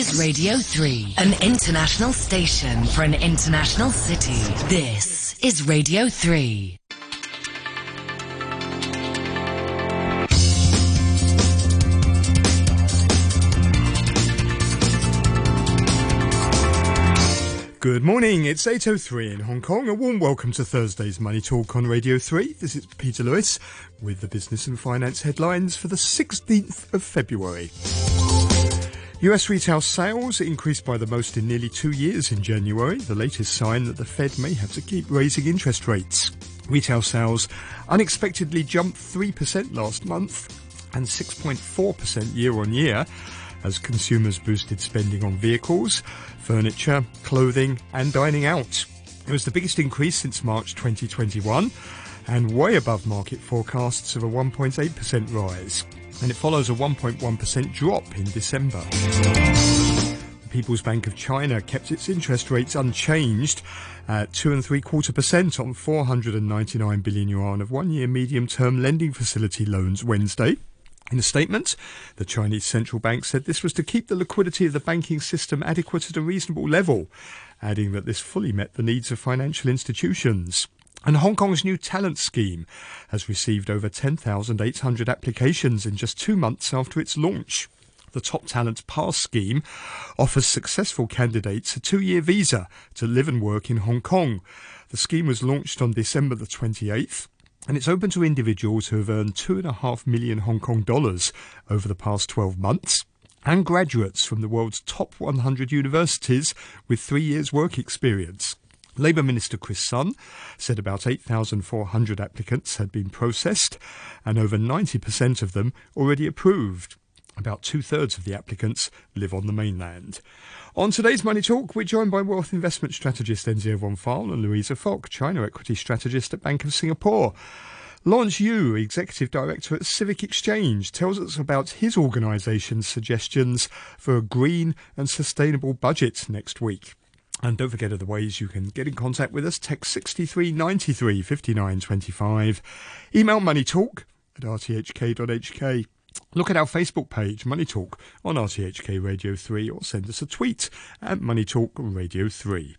is Radio 3, an international station for an international city. This is Radio 3. Good morning, it's 8.03 in Hong Kong. A warm welcome to Thursday's Money Talk on Radio 3. This is Peter Lewis with the business and finance headlines for the 16th of February. US retail sales increased by the most in nearly two years in January, the latest sign that the Fed may have to keep raising interest rates. Retail sales unexpectedly jumped 3% last month and 6.4% year on year as consumers boosted spending on vehicles, furniture, clothing, and dining out. It was the biggest increase since March 2021 and way above market forecasts of a 1.8% rise. And it follows a 1.1% drop in December. The People's Bank of China kept its interest rates unchanged at two and three quarter percent on 499 billion yuan of one-year medium-term lending facility loans Wednesday. In a statement, the Chinese central bank said this was to keep the liquidity of the banking system adequate at a reasonable level, adding that this fully met the needs of financial institutions. And Hong Kong's new talent scheme has received over 10,800 applications in just two months after its launch. The Top Talent Pass scheme offers successful candidates a two-year visa to live and work in Hong Kong. The scheme was launched on December the 28th and it's open to individuals who have earned two and a half million Hong Kong dollars over the past 12 months and graduates from the world's top 100 universities with three years work experience. Labour Minister Chris Sun said about 8,400 applicants had been processed and over 90% of them already approved. About two thirds of the applicants live on the mainland. On today's Money Talk, we're joined by wealth investment strategist Enzio von Pfeil and Louisa Fock, China equity strategist at Bank of Singapore. Lawrence Yu, Executive Director at Civic Exchange, tells us about his organisation's suggestions for a green and sustainable budget next week. And don't forget of the ways you can get in contact with us. Text 6393 5925. Email moneytalk at rthk.hk. Look at our Facebook page, Money Talk, on RTHK Radio 3, or send us a tweet at Money Talk Radio 3.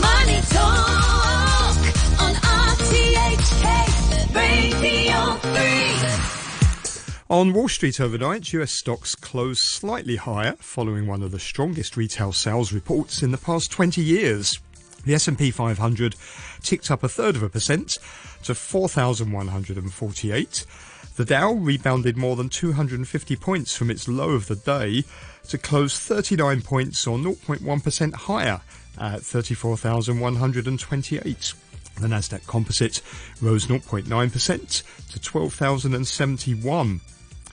Money Talk on RTHK Radio 3. On Wall Street overnight, US stocks closed slightly higher following one of the strongest retail sales reports in the past 20 years. The S&P 500 ticked up a third of a percent to 4,148. The Dow rebounded more than 250 points from its low of the day to close 39 points or 0.1% higher at 34,128. The Nasdaq Composite rose 0.9% to 12,071.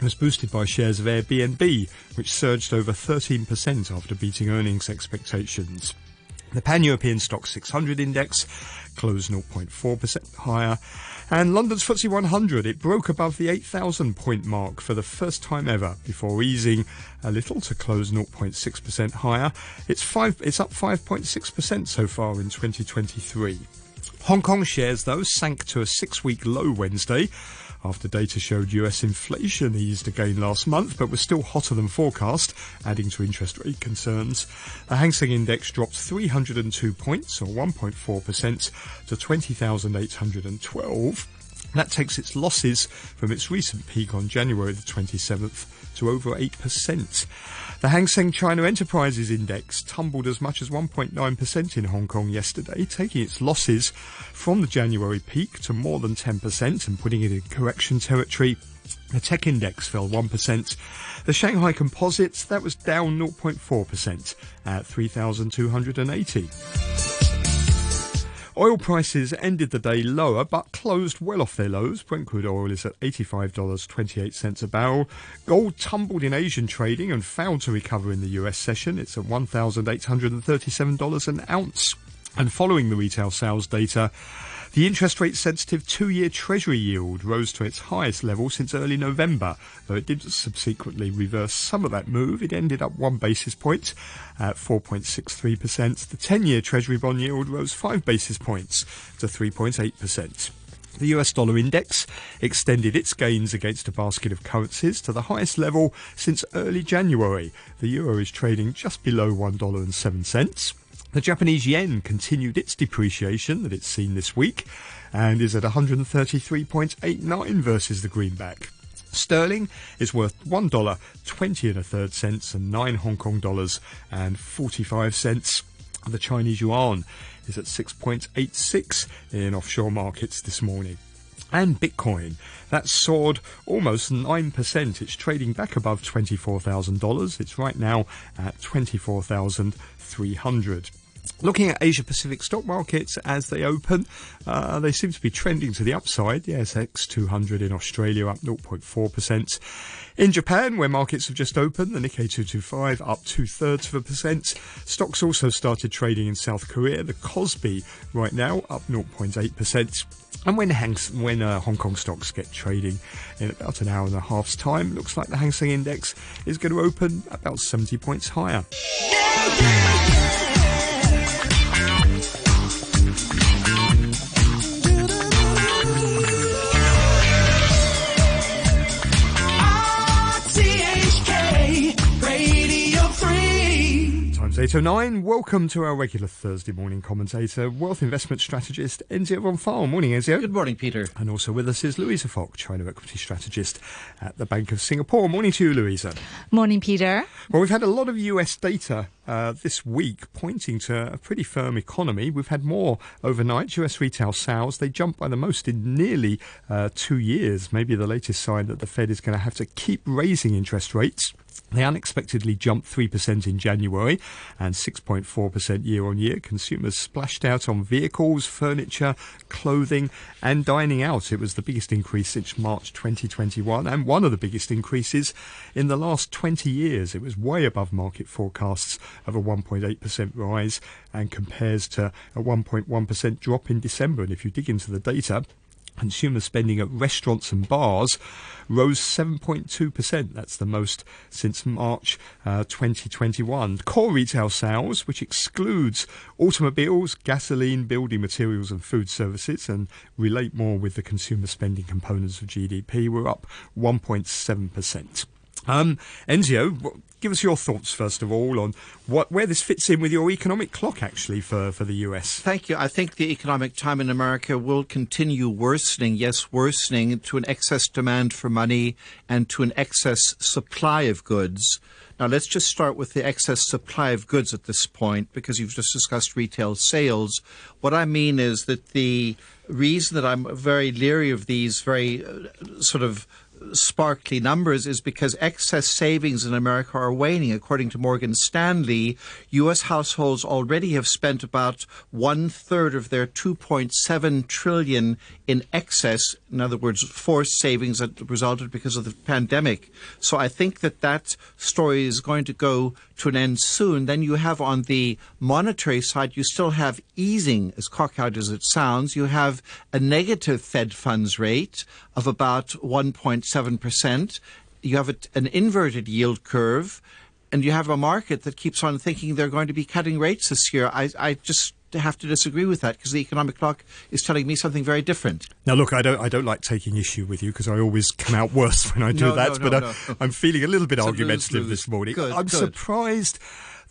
Was boosted by shares of Airbnb, which surged over 13% after beating earnings expectations. The Pan-European Stoxx 600 index closed 0.4% higher. And London's FTSE 100, it broke above the 8,000 point mark for the first time ever before easing a little to close 0.6% higher. It's five, it's up 5.6% so far in 2023. Hong Kong shares, though, sank to a six-week low Wednesday after data showed US inflation eased again last month, but was still hotter than forecast, adding to interest rate concerns. The Hang Seng Index dropped 302 points, or 1.4%, to 20,812. That takes its losses from its recent peak on January the 27th to over 8%. The Hang Seng China Enterprises Index tumbled as much as 1.9% in Hong Kong yesterday, taking its losses from the January peak to more than 10% and putting it in correction territory. The tech index fell 1%. The Shanghai Composite, that was down 0.4% at 3,280. Oil prices ended the day lower but closed well off their lows. Brent crude oil is at $85.28 a barrel. Gold tumbled in Asian trading and failed to recover in the US session. It's at $1,837 an ounce. And following the retail sales data, the interest rate sensitive two year Treasury yield rose to its highest level since early November, though it did subsequently reverse some of that move. It ended up one basis point at 4.63%. The 10 year Treasury bond yield rose five basis points to 3.8%. The US dollar index extended its gains against a basket of currencies to the highest level since early January. The euro is trading just below $1.07. The Japanese yen continued its depreciation that it's seen this week and is at 133.89 versus the greenback. Sterling is worth one dollar twenty and a third cents and nine Hong Kong dollars and forty five cents. The Chinese yuan is at 6.86 in offshore markets this morning. And Bitcoin, that soared almost 9%. It's trading back above $24,000. It's right now at 24,300. Looking at Asia Pacific stock markets as they open, uh, they seem to be trending to the upside. The ASX 200 in Australia up 0.4%. In Japan, where markets have just opened, the Nikkei 225 up two thirds of a percent. Stocks also started trading in South Korea. The Kospi right now up 0.8%. And when, Hang, when uh, Hong Kong stocks get trading in about an hour and a half's time, it looks like the Hang Seng Index is going to open about 70 points higher. 3. Times 8.09. Welcome to our regular Thursday morning commentator, wealth investment strategist, Enzio von Pfeil. Morning, Enzio. Good morning, Peter. And also with us is Louisa Fogg, China equity strategist at the Bank of Singapore. Morning to you, Louisa. Morning, Peter. Well, we've had a lot of US data uh, this week pointing to a pretty firm economy. We've had more overnight. US retail sales, they jumped by the most in nearly uh, two years. Maybe the latest sign that the Fed is going to have to keep raising interest rates. They unexpectedly jumped 3% in January and 6.4% year on year. Consumers splashed out on vehicles, furniture, clothing, and dining out. It was the biggest increase since March 2021 and one of the biggest increases in the last 20 years. It was way above market forecasts of a 1.8% rise and compares to a 1.1% drop in December. And if you dig into the data, Consumer spending at restaurants and bars rose 7.2%. That's the most since March uh, 2021. Core retail sales, which excludes automobiles, gasoline, building materials, and food services, and relate more with the consumer spending components of GDP, were up 1.7%. Um, give us your thoughts first of all on what where this fits in with your economic clock actually for, for the US. Thank you. I think the economic time in America will continue worsening, yes, worsening to an excess demand for money and to an excess supply of goods. Now, let's just start with the excess supply of goods at this point because you've just discussed retail sales. What I mean is that the reason that I'm very leery of these very uh, sort of sparkly numbers is because excess savings in America are waning. According to Morgan Stanley, U.S. households already have spent about one third of their 2.7 trillion in excess. In other words, forced savings that resulted because of the pandemic. So I think that that story is going to go to an end soon. Then you have on the monetary side, you still have easing, as cockeyed as it sounds. You have a negative Fed funds rate of about 1.7%. You have a, an inverted yield curve, and you have a market that keeps on thinking they're going to be cutting rates this year. I, I just have to disagree with that because the economic clock is telling me something very different. Now, look, I don't, I don't like taking issue with you because I always come out worse when I do No, that. no, but no, uh, no. I'm feeling a little bit a argumentative lose-lose. this morning. Good, I'm good. surprised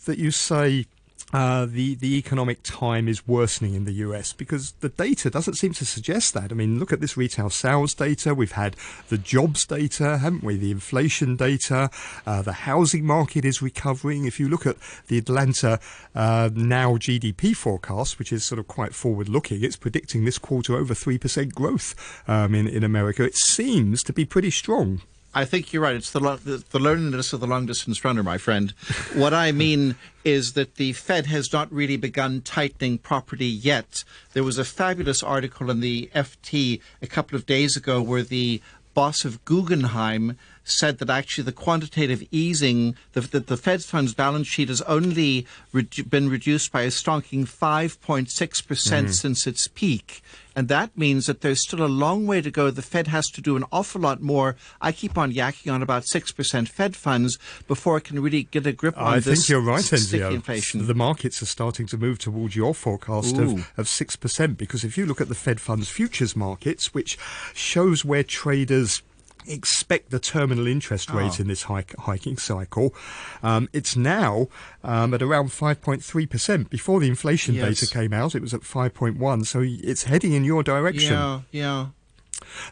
that you say. Uh, the the economic time is worsening in the US because the data doesn't seem to suggest that. I mean, look at this retail sales data. We've had the jobs data, haven't we? The inflation data. Uh, the housing market is recovering. If you look at the Atlanta uh, now GDP forecast, which is sort of quite forward looking, it's predicting this quarter over three percent growth um, in in America. It seems to be pretty strong. I think you're right. It's the, lo- the the loneliness of the long distance runner, my friend. what I mean is that the Fed has not really begun tightening property yet. There was a fabulous article in the FT a couple of days ago where the boss of Guggenheim said that actually the quantitative easing, the, the, the Fed funds balance sheet has only been reduced by a stonking 5.6% mm since its peak. And that means that there's still a long way to go. The Fed has to do an awful lot more. I keep on yakking on about 6% Fed funds before it can really get a grip on I this think you're right, inflation. The markets are starting to move towards your forecast of, of 6% because if you look at the Fed funds futures markets, which shows where traders expect the terminal interest rate oh. in this hike, hiking cycle. Um, it's now um, at around 5.3%. Before the inflation yes. data came out, it was at 5.1. So it's heading in your direction. Yeah, yeah.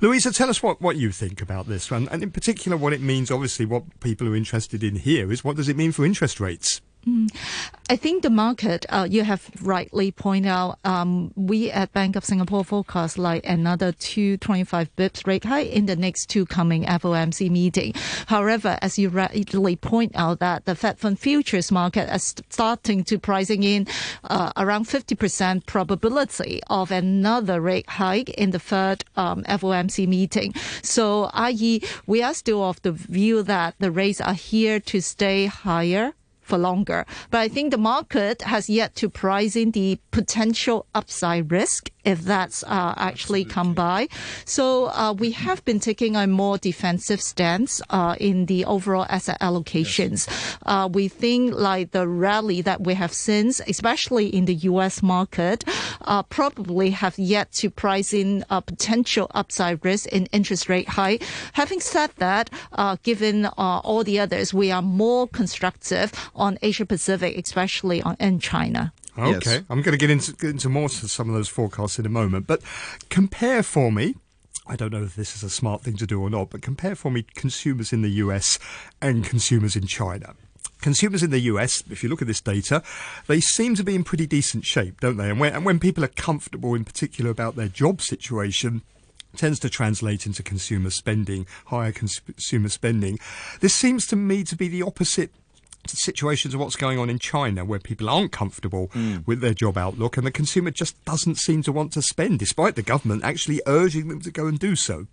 Louisa, tell us what, what you think about this, and, and in particular what it means. Obviously, what people are interested in here is what does it mean for interest rates? Mm. I think the market, uh, you have rightly pointed out, um, we at Bank of Singapore forecast like another 225 bips rate hike in the next two coming FOMC meeting. However, as you rightly point out that the Fed Fund futures market is starting to pricing in uh, around 50% probability of another rate hike in the third um, FOMC meeting. So, i.e., we are still of the view that the rates are here to stay higher for longer. But I think the market has yet to price in the potential upside risk if that's uh, actually Absolutely. come by. So uh, we have been taking a more defensive stance uh, in the overall asset allocations. Yes. Uh, we think like the rally that we have since, especially in the U.S. market, uh, probably have yet to price in a potential upside risk in interest rate high. Having said that, uh, given all the others, we are more constructive on Asia Pacific, especially on in China. Okay, yes. I'm going to get into, get into more to some of those forecasts in a moment, but compare for me. I don't know if this is a smart thing to do or not, but compare for me consumers in the US and consumers in China. Consumers in the US, if you look at this data, they seem to be in pretty decent shape, don't they? And when, and when people are comfortable, in particular, about their job situation, tends to translate into consumer spending, higher consumer spending. This seems to me to be the opposite situations of what's going on in China where people aren't comfortable mm. with their job outlook and the consumer just doesn't seem to want to spend despite the government actually urging them to go and do so.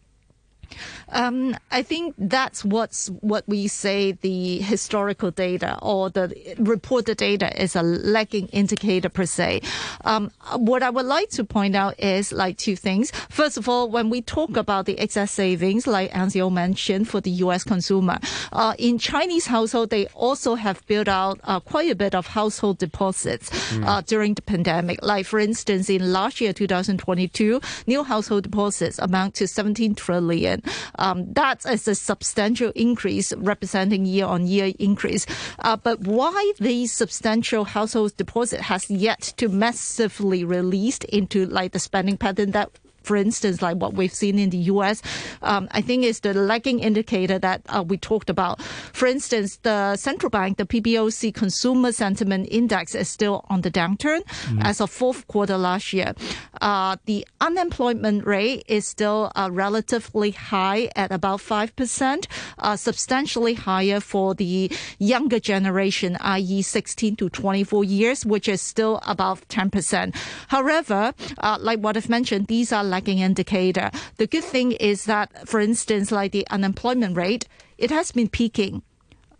Um, I think that's what's what we say the historical data or the reported data is a lagging indicator per se. Um, what I would like to point out is like two things. First of all, when we talk about the excess savings, like Enzio mentioned for the U.S. consumer, uh, in Chinese household, they also have built out uh, quite a bit of household deposits mm. uh, during the pandemic. Like for instance, in last year, 2022, new household deposits amount to 17 trillion. Um, that is a substantial increase, representing year-on-year increase. Uh, but why the substantial household deposit has yet to massively released into like the spending pattern that for instance, like what we've seen in the U.S., um, I think is the lagging indicator that uh, we talked about. For instance, the central bank, the PBOC Consumer Sentiment Index is still on the downturn mm. as of fourth quarter last year. Uh, the unemployment rate is still uh, relatively high at about 5%, uh, substantially higher for the younger generation, i.e. 16 to 24 years, which is still above 10%. However, uh, like what I've mentioned, these are lagging indicator. The good thing is that, for instance, like the unemployment rate, it has been peaking.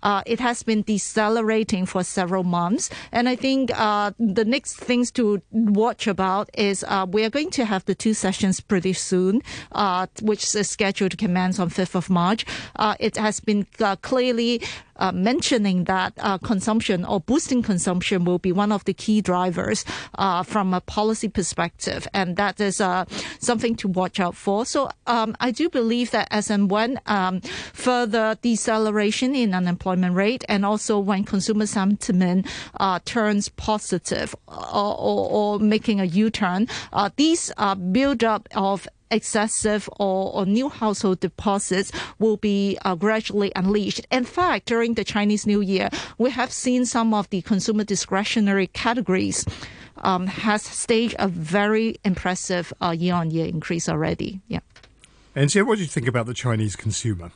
Uh, it has been decelerating for several months. And I think uh, the next things to watch about is uh, we are going to have the two sessions pretty soon, uh, which is scheduled to commence on 5th of March. Uh, it has been uh, clearly uh, mentioning that uh, consumption or boosting consumption will be one of the key drivers uh, from a policy perspective, and that is uh, something to watch out for. So um, I do believe that as and when um, further deceleration in unemployment rate, and also when consumer sentiment uh, turns positive or, or, or, making a U-turn, uh, these uh build up of excessive or, or new household deposits will be uh, gradually unleashed. In fact, during the Chinese New Year, we have seen some of the consumer discretionary categories um, has staged a very impressive uh, year-on-year increase already. Yeah. And so, what do you think about the Chinese consumer?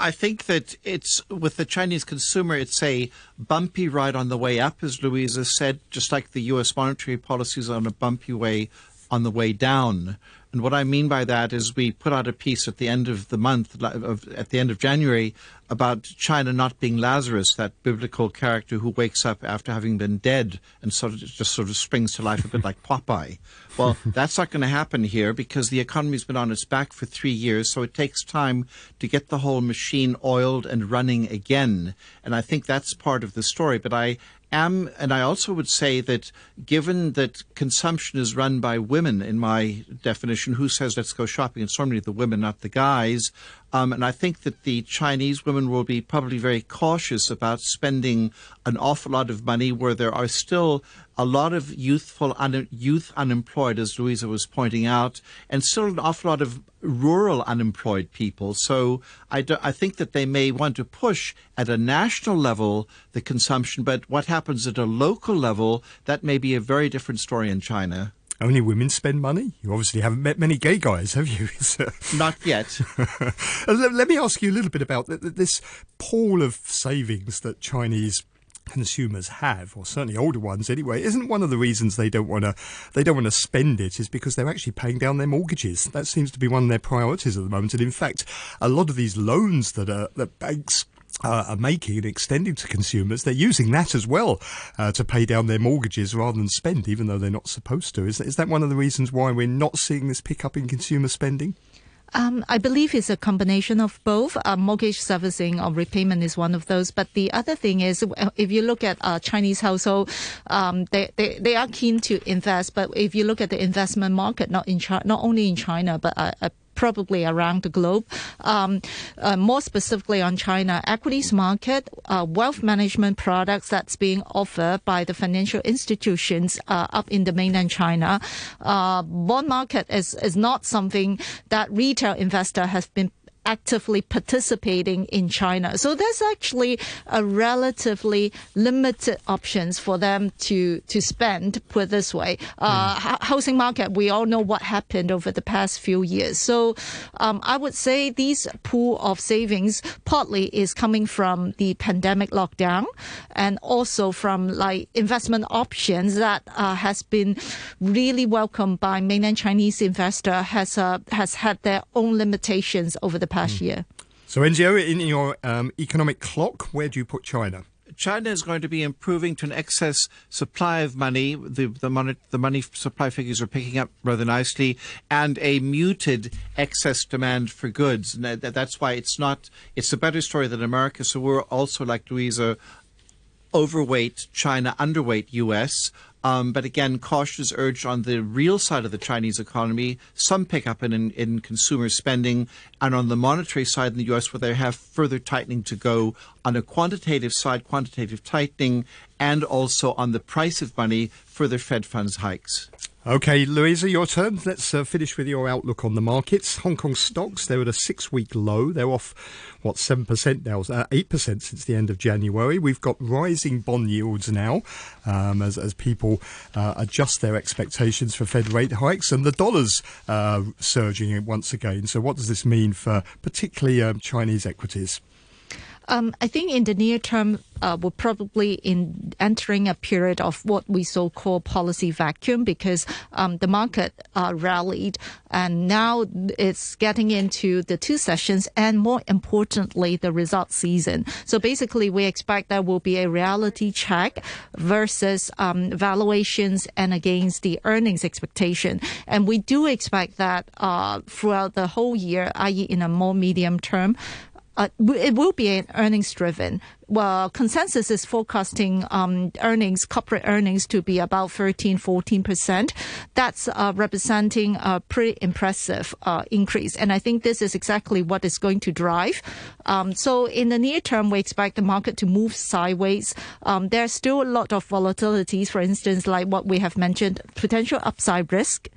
I think that it's with the Chinese consumer, it's a bumpy ride on the way up, as Louisa said, just like the U.S. monetary policy is on a bumpy way on the way down. And what I mean by that is we put out a piece at the end of the month, of, at the end of January, about China not being Lazarus, that biblical character who wakes up after having been dead and sort of just sort of springs to life a bit like Popeye. Well, that's not going to happen here because the economy's been on its back for three years, so it takes time to get the whole machine oiled and running again. And I think that's part of the story. But I am, and I also would say that given that consumption is run by women, in my definition, who says let's go shopping? It's normally the women, not the guys. Um, and I think that the Chinese women will be probably very cautious about spending an awful lot of money where there are still a lot of youthful un- youth unemployed, as Louisa was pointing out, and still an awful lot of rural unemployed people. So I, do, I think that they may want to push at a national level the consumption, but what happens at a local level, that may be a very different story in China. Only women spend money? You obviously haven't met many gay guys, have you? Uh, Not yet. let, me ask you a little bit about this pool of savings that Chinese consumers have, or certainly older ones anyway, isn't one of the reasons they don't want to they don't want to spend it is because they're actually paying down their mortgages. That seems to be one of their priorities at the moment. And in fact, a lot of these loans that are, that banks uh, are making and extending to consumers, they're using that as well uh, to pay down their mortgages rather than spend, even though they're not supposed to. Is, is that one of the reasons why we're not seeing this pickup in consumer spending? Um, I believe it's a combination of both. Uh, mortgage servicing or repayment is one of those. But the other thing is, uh, if you look at uh, Chinese household, um, they, they they are keen to invest. But if you look at the investment market, not in China, not only in China, but uh, uh probably around the globe. Um, uh, more specifically on China, equities market, uh, wealth management products that's being offered by the financial institutions uh, up in the mainland China. Uh, bond market is, is not something that retail investor has been actively participating in China. So there's actually a relatively limited options for them to to spend. Put this way, uh, mm. housing market. We all know what happened over the past few years. So um, I would say these pool of savings partly is coming from the pandemic lockdown, and also from like investment options that uh, has been really welcomed by mainland Chinese investor has uh, has had their own limitations over the past past mm. year. So, Enzio, in your um, economic clock, where do you put China? China is going to be improving to an excess supply of money. The, the, money, the money supply figures are picking up rather nicely, and a muted excess demand for goods. And that's why it's not. It's a better story than America. So we're also like Louisa, overweight China, underweight U.S. Um, but again, caution is urged on the real side of the Chinese economy, some pickup in, in, in consumer spending, and on the monetary side in the U.S., where they have further tightening to go on a quantitative side, quantitative tightening, and also on the price of money, further Fed funds hikes. Okay, Louisa, your turn. Let's uh, finish with your outlook on the markets. Hong Kong stocks, they're at a six week low. They're off, what, 7% now, uh, 8% since the end of January. We've got rising bond yields now um, as, as people uh, adjust their expectations for Fed rate hikes, and the dollar's uh, surging once again. So, what does this mean for particularly um, Chinese equities? Um, I think in the near term, uh, we're probably in entering a period of what we so call policy vacuum because um, the market uh, rallied and now it's getting into the two sessions and more importantly the result season. So basically, we expect there will be a reality check versus um, valuations and against the earnings expectation, and we do expect that uh, throughout the whole year, i.e., in a more medium term uh, it will be earnings driven. Well, consensus is forecasting um, earnings, corporate earnings, to be about 13, 14 percent. That's uh, representing a pretty impressive uh, increase, and I think this is exactly what is going to drive. Um, so, in the near term, we expect the market to move sideways. Um, there's still a lot of volatilities. For instance, like what we have mentioned, potential upside risk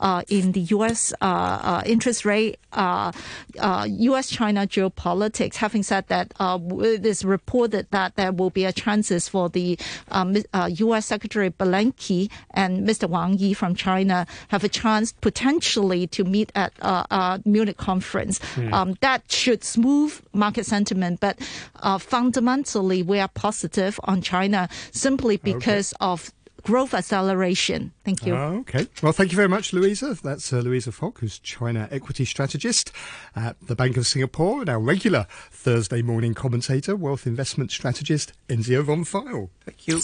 uh, in the U.S. Uh, uh, interest rate, U.S.-China uh, geopolitics. Having said that, it is reported that there will be a chances for the um, U.S. Secretary Blinken and Mr. Wang Yi from China have a chance potentially to meet at a Munich conference. Mm. Um, that should smooth market sentiment, but fundamentally we are positive on China simply because okay. of growth acceleration. Thank you. Oh, okay. Well, thank you very much, Louisa. That's uh, Louisa Falk, who's China equity strategist at the Bank of Singapore and our regular Thursday morning commentator, wealth investment strategist, Enzio von Pfeil. Thank you.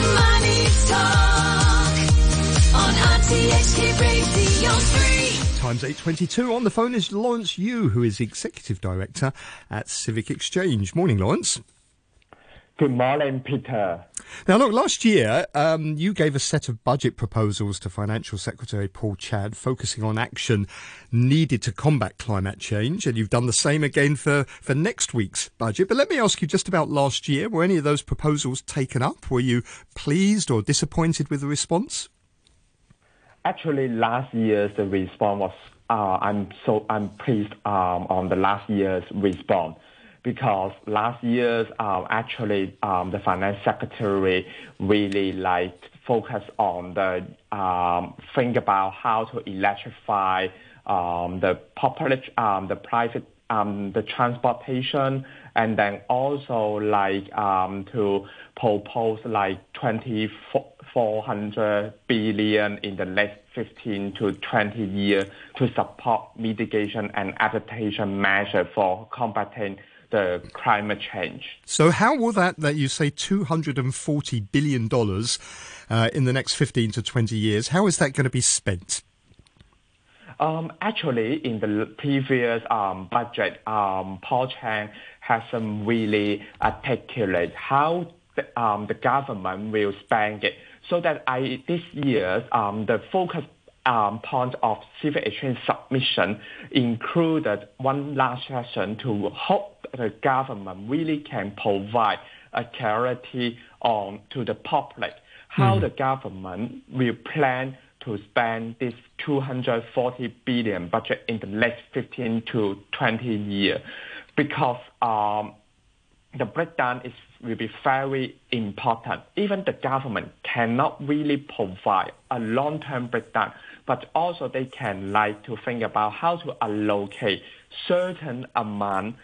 Money Talk on RTHK Radio 3. Times 8.22. On the phone is Lawrence Yu, who is Executive Director at Civic Exchange. Morning, Lawrence. Good morning, Peter. Now, look, last year um, you gave a set of budget proposals to Financial Secretary Paul Chan, focusing on action needed to combat climate change, and you've done the same again for, for next week's budget. But let me ask you just about last year. Were any of those proposals taken up? Were you pleased or disappointed with the response? Actually, last year's response was uh, I'm so I'm pleased um, on the last year's response because last year's um, actually um, the finance secretary really like focus on the um, think about how to electrify um, the public um, the private um, the transportation and then also like um, to propose like 2400 billion in the next 15 to 20 years to support mitigation and adaptation measure for combating the climate change. So, how will that, that you say $240 billion uh, in the next 15 to 20 years, how is that going to be spent? Um, actually, in the previous um, budget, um, Paul Chan has some really articulate how the, um, the government will spend it. So that I this year um, the focus um, point of Civic Exchange submission included one last session to hope the government really can provide a clarity on to the public how the government will plan to spend this 240 billion budget in the next 15 to 20 years because um, the breakdown is will be very important. Even the government cannot really provide a long-term breakdown, but also they can like to think about how to allocate certain amount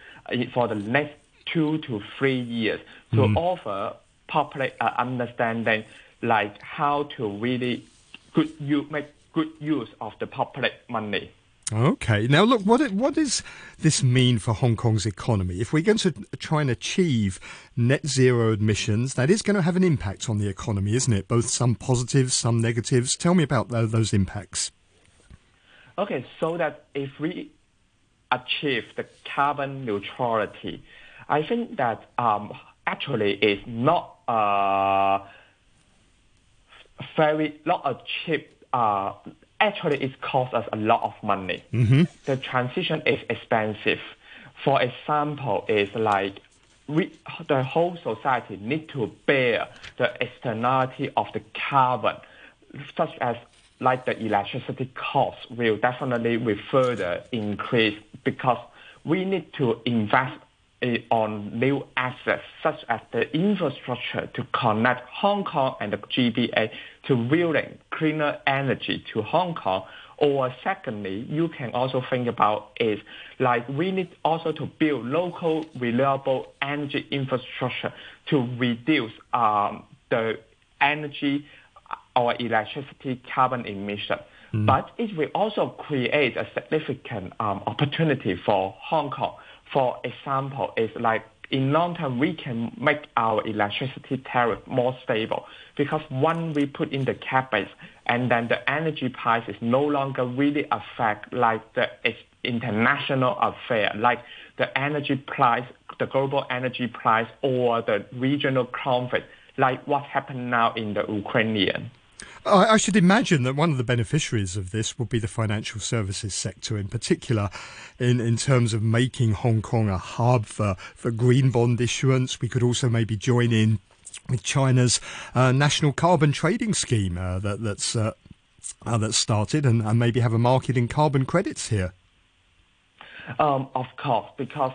for the next two to three years to offer public uh, understanding like how to really good you make good use of the public money. Okay. Now, look, what what does this mean for Hong Kong's economy? If we're going to try and achieve net zero emissions, that is going to have an impact on the economy, isn't it? Both some positives, some negatives. Tell me about those impacts. Okay, so that if we achieve the carbon neutrality, I think that um, actually is not uh, very not a cheap. Uh, actually, it costs us a lot of money. The transition is expensive. For example, is like we, the whole society need to bear the externality of the carbon, such as like the electricity cost will definitely will further increase because we need to invest eh, on new assets such as the infrastructure to connect Hong Kong and the GBA to bringing cleaner energy to Hong Kong. Or secondly, you can also think about is like we need also to build local reliable energy infrastructure to reduce um, the energy or electricity carbon emission. But it will also create a significant um, opportunity for Hong Kong. For example, it's like in long term we can make our electricity tariff more stable because when we put in the capex and then the energy price is no longer really affect like the international affair like the energy price, the global energy price or the regional conflict like what happened now in the Ukrainian. I, I should imagine that one of the beneficiaries of this would be the financial services sector, in particular, in, in terms of making Hong Kong a hub for, for green bond issuance. We could also maybe join in with China's uh, national carbon trading scheme uh, that, that's uh, uh, started, and, and maybe have a market in carbon credits here. Um, of course, because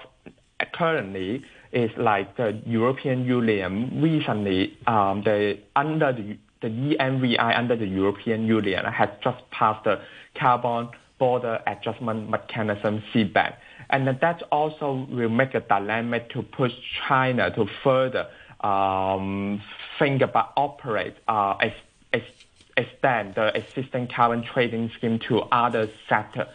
currently it's like the European Union recently, um, the under the the ENVI under the European Union has just passed the carbon border adjustment mechanism CBAM, and that also will make a dynamic to push China to further um, think about operate uh, ex- extend the existing carbon trading scheme to other sectors.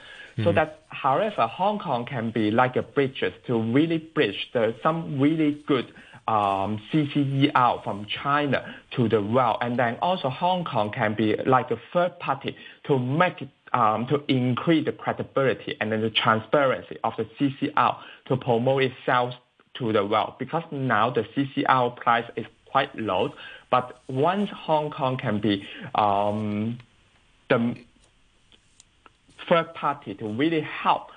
So that, however, Hong Kong can be like a bridge to really bridge the some really good um, CCE out from China to the world, and then also Hong Kong can be like a third party to make um, to increase the credibility and then the transparency of the CCR to promote itself to the world. Because now the CCR price is quite low, but once Hong Kong can be um, the third party to really help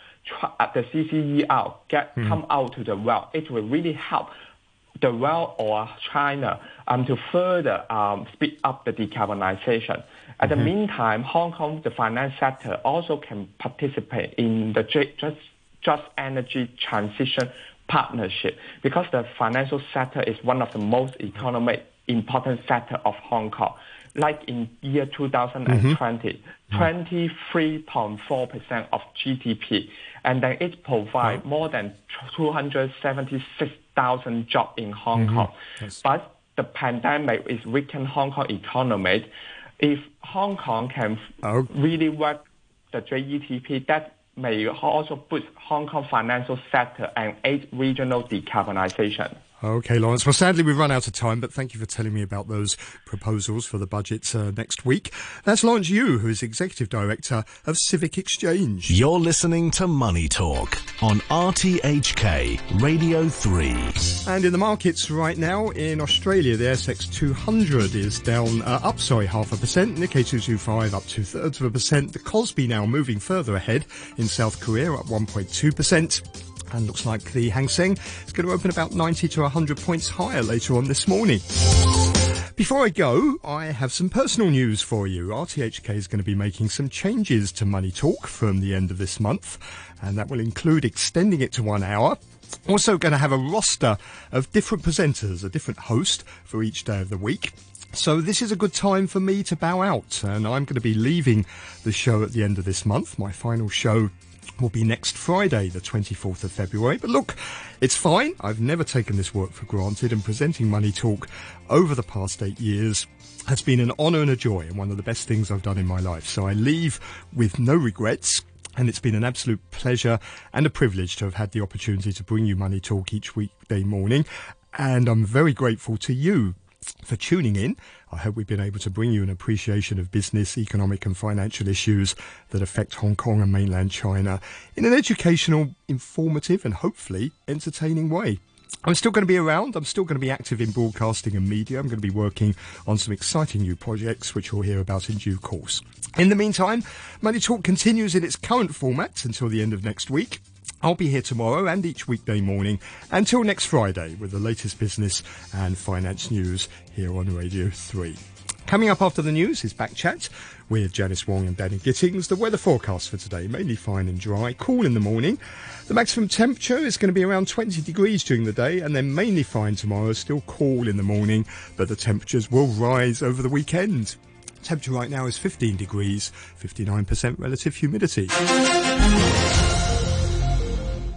uh, the CCER get come out to the world. It will really help the world or China um, to further um, speed up the decarbonization. At the meantime, Hong Kong, the finance sector also can participate in the just just energy transition partnership because the financial sector is one of the most economic important sector of Hong Kong. Like in year 2020, 23.4% of GDP, and then it provides more than 276,000 jobs in Hong mm-hmm. Kong. But the pandemic is weakened Hong Kong economy. If Hong Kong can Oh. really work the JETP, that may also boost Hong Kong financial sector and aid regional decarbonization. Okay, Lawrence. Well, sadly, we've run out of time, but thank you for telling me about those proposals for the budget uh, next week. That's Lawrence Yu, who is Executive Director of Civic Exchange. You're listening to Money Talk on RTHK Radio 3. And in the markets right now, in Australia, the ASX 200 is down, uh, up, sorry, half a percent. Nikkei 225 up two thirds of a percent. The Kospi now moving further ahead in South Korea, up 1.2%. And looks like the Hang Seng is going to open about 90 to 100 points higher later on this morning. Before I go, I have some personal news for you. RTHK is going to be making some changes to Money Talk from the end of this month, and that will include extending it to one hour. Also going to have a roster of different presenters, a different host for each day of the week. So this is a good time for me to bow out, and I'm going to be leaving the show at the end of this month. My final show will be next Friday, the 24th of February. But look, it's fine. I've never taken this work for granted, and presenting Money Talk over the past eight years has been an honour and a joy, and one of the best things I've done in my life. So I leave with no regrets. And it's been an absolute pleasure and a privilege to have had the opportunity to bring you Money Talk each weekday morning. And I'm very grateful to you for tuning in. I hope we've been able to bring you an appreciation of business, economic, and financial issues that affect Hong Kong and mainland China in an educational, informative, and hopefully entertaining way. I'm still going to be around. I'm still going to be active in broadcasting and media. I'm going to be working on some exciting new projects, which you'll hear about in due course. In the meantime, Money Talk continues in its current format until the end of next week. I'll be here tomorrow and each weekday morning until next Friday with the latest business and finance news here on Radio 3. Coming up after the news is Back Chat with Janice Wong and Danny Gittings. The weather forecast for today, mainly fine and dry, cool in the morning. The maximum temperature is going to be around 20 degrees during the day and then mainly fine tomorrow, still cool in the morning, but the temperatures will rise over the weekend. Temperature right now is 15 degrees, 59% relative humidity.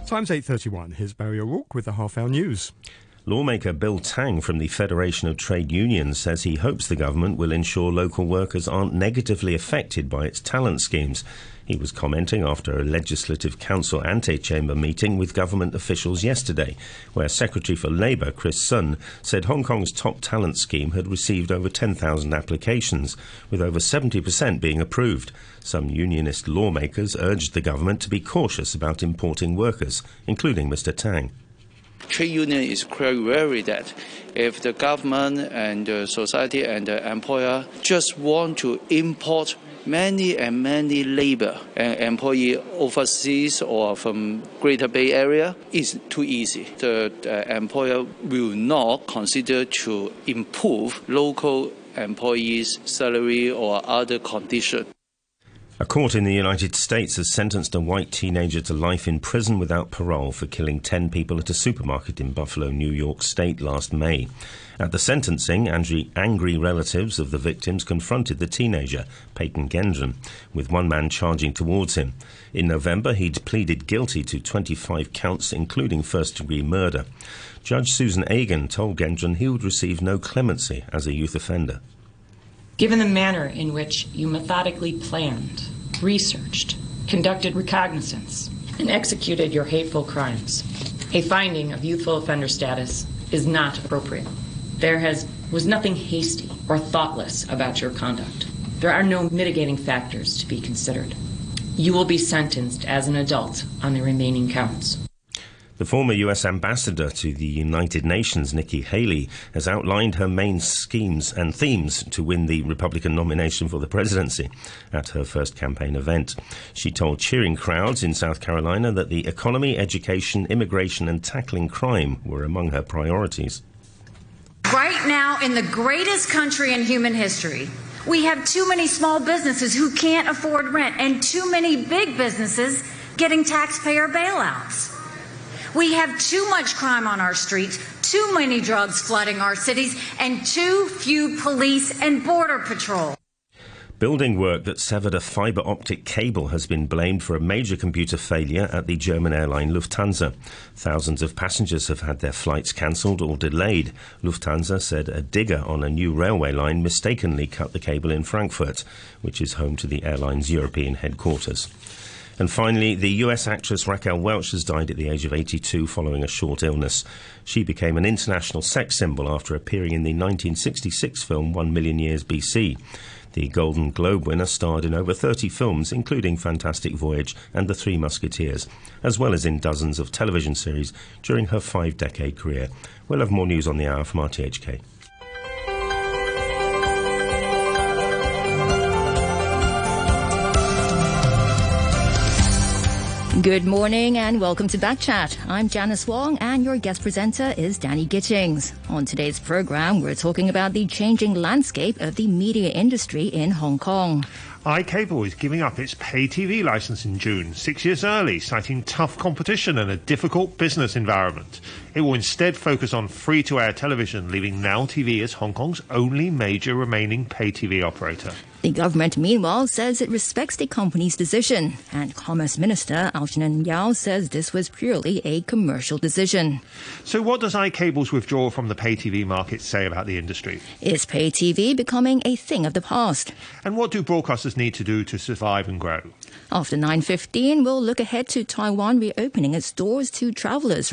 Times 8.31. Here's Barry O'Rourke with the half hour news. Lawmaker Bill Tang from the Federation of Trade Unions says he hopes the government will ensure local workers aren't negatively affected by its talent schemes. He was commenting after a Legislative Council antechamber meeting with government officials yesterday, where Secretary for Labour Chris Sun said Hong Kong's top talent scheme had received over 10,000 applications, with over 70% being approved. Some unionist lawmakers urged the government to be cautious about importing workers, including Mr. Tang. Trade union is quite worried that if the government and the society and the employer just want to import many and many labor and employee overseas or from Greater Bay Area, is too easy. The uh, employer will not consider to improve local employees' salary or other conditions. A court in the United States has sentenced a white teenager to life in prison without parole for killing 10 people at a supermarket in Buffalo, New York State last May. At the sentencing, angry, relatives of the victims confronted the teenager, Peyton Gendron, with one man charging towards him. In November, he'd pleaded guilty to 25 counts, including first degree murder. Judge Susan Eagan told Gendron he would receive no clemency as a youth offender. Given the manner in which you methodically planned, researched, conducted recognizance, and executed your hateful crimes, a finding of youthful offender status is not appropriate. There has was nothing hasty or thoughtless about your conduct. There are no mitigating factors to be considered. You will be sentenced as an adult on the remaining counts. The former US ambassador to the United Nations, Nikki Haley, has outlined her main schemes and themes to win the Republican nomination for the presidency at her first campaign event. She told cheering crowds in South Carolina that the economy, education, immigration, and tackling crime were among her priorities. Right now, in the greatest country in human history, we have too many small businesses who can't afford rent and too many big businesses getting taxpayer bailouts. We have too much crime on our streets, too many drugs flooding our cities, and too few police and border patrol. Building work that severed a fibre optic cable has been blamed for a major computer failure at the German airline Lufthansa. Thousands of passengers have had their flights cancelled or delayed. Lufthansa said a digger on a new railway line mistakenly cut the cable in Frankfurt, which is home to the airline's European headquarters. And finally, the US actress Raquel Welch has died at the age of 82 following a short illness. She became an international sex symbol after appearing in the 1966 film One Million Years BC. The Golden Globe winner starred in over 30 films, including Fantastic Voyage and The Three Musketeers, as well as in dozens of television series during her five decade career. We'll have more news on the hour from RTHK. Good morning and welcome to Backchat. I'm Janice Wong and your guest presenter is Danny Gittings. On today's program, we're talking about the changing landscape of the media industry in Hong Kong. iCable is giving up its pay TV license in June, six years early, citing tough competition and a difficult business environment. It will instead focus on free to air television, leaving Now TV as Hong Kong's only major remaining pay TV operator. The government, meanwhile, says it respects the company's decision, and Commerce Minister Algernon Yau says this was purely a commercial decision. So, what does iCable's withdrawal from the pay TV market say about the industry? Is pay TV becoming a thing of the past? And what do broadcasters need to do to survive and grow? After 9.15, we'll look ahead to Taiwan reopening its doors to travellers